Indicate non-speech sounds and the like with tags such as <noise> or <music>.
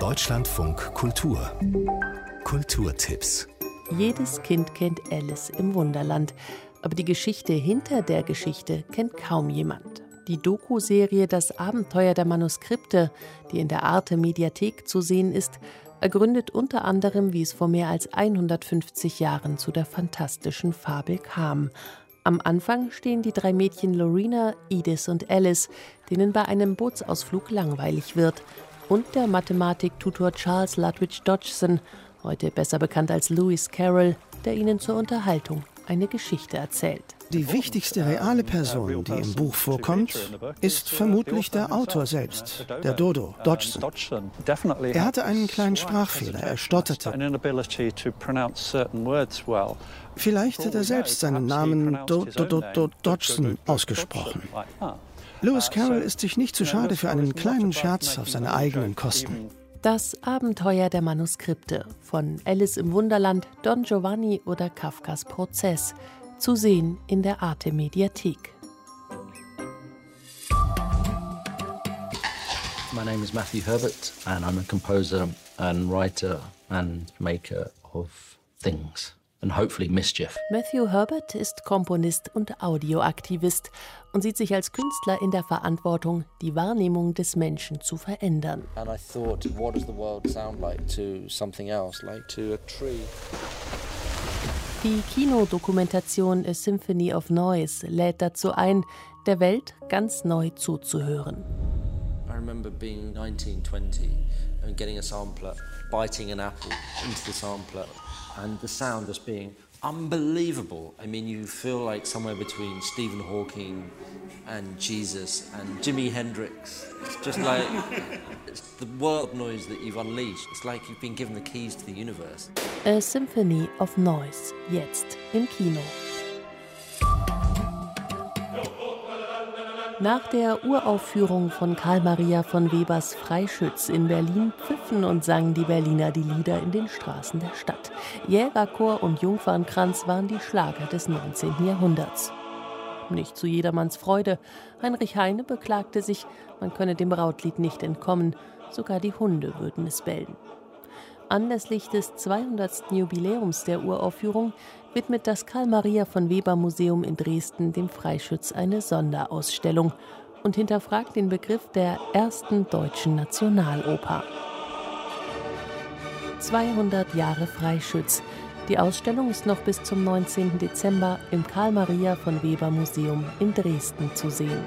Deutschlandfunk Kultur Kulturtipps Jedes Kind kennt Alice im Wunderland, aber die Geschichte hinter der Geschichte kennt kaum jemand. Die Doku-Serie Das Abenteuer der Manuskripte, die in der Arte Mediathek zu sehen ist, ergründet unter anderem, wie es vor mehr als 150 Jahren zu der fantastischen Fabel kam. Am Anfang stehen die drei Mädchen Lorena, Edith und Alice, denen bei einem Bootsausflug langweilig wird, und der Mathematiktutor Charles Ludwig Dodgson, heute besser bekannt als Lewis Carroll, der ihnen zur Unterhaltung eine Geschichte erzählt. Die wichtigste reale Person, die im Buch vorkommt, ist vermutlich der Autor selbst, der Dodo, Dodgson. Er hatte einen kleinen Sprachfehler, er stotterte. Vielleicht hat er selbst seinen Namen Do Do Do Do Dodgson ausgesprochen. Lewis Carroll ist sich nicht zu schade für einen kleinen Scherz auf seine eigenen Kosten. Das Abenteuer der Manuskripte von Alice im Wunderland, Don Giovanni oder Kafkas Prozess. Zu sehen in der Arte Mediathek. My name is Matthew Herbert and I'm a composer and writer and maker of things and hopefully mischief. Matthew Herbert ist Komponist und Audioaktivist und sieht sich als Künstler in der Verantwortung, die Wahrnehmung des Menschen zu verändern. And I thought, what does the world sound like to something else, like to a tree? Die Kinodokumentation A Symphony of Noise lädt dazu ein, der Welt ganz neu zuzuhören. I remember being 19, 20 and getting a sampler, biting an apple into the sampler and the sound just being unbelievable. I mean, you feel like somewhere between Stephen Hawking and Jesus and Jimi Hendrix. It's just like <laughs> it's the world noise that you've unleashed. It's like you've been given the keys to the universe. A Symphony of Noise, jetzt im Kino. Nach der Uraufführung von Karl Maria von Webers Freischütz in Berlin pfiffen und sangen die Berliner die Lieder in den Straßen der Stadt. Jägerchor und Jungfernkranz waren die Schlager des 19. Jahrhunderts. Nicht zu jedermanns Freude. Heinrich Heine beklagte sich, man könne dem Brautlied nicht entkommen, sogar die Hunde würden es bellen. Anlässlich des 200. Jubiläums der Uraufführung widmet das Karl-Maria von Weber Museum in Dresden dem Freischütz eine Sonderausstellung und hinterfragt den Begriff der ersten deutschen Nationaloper. 200 Jahre Freischütz. Die Ausstellung ist noch bis zum 19. Dezember im Karl-Maria von Weber Museum in Dresden zu sehen.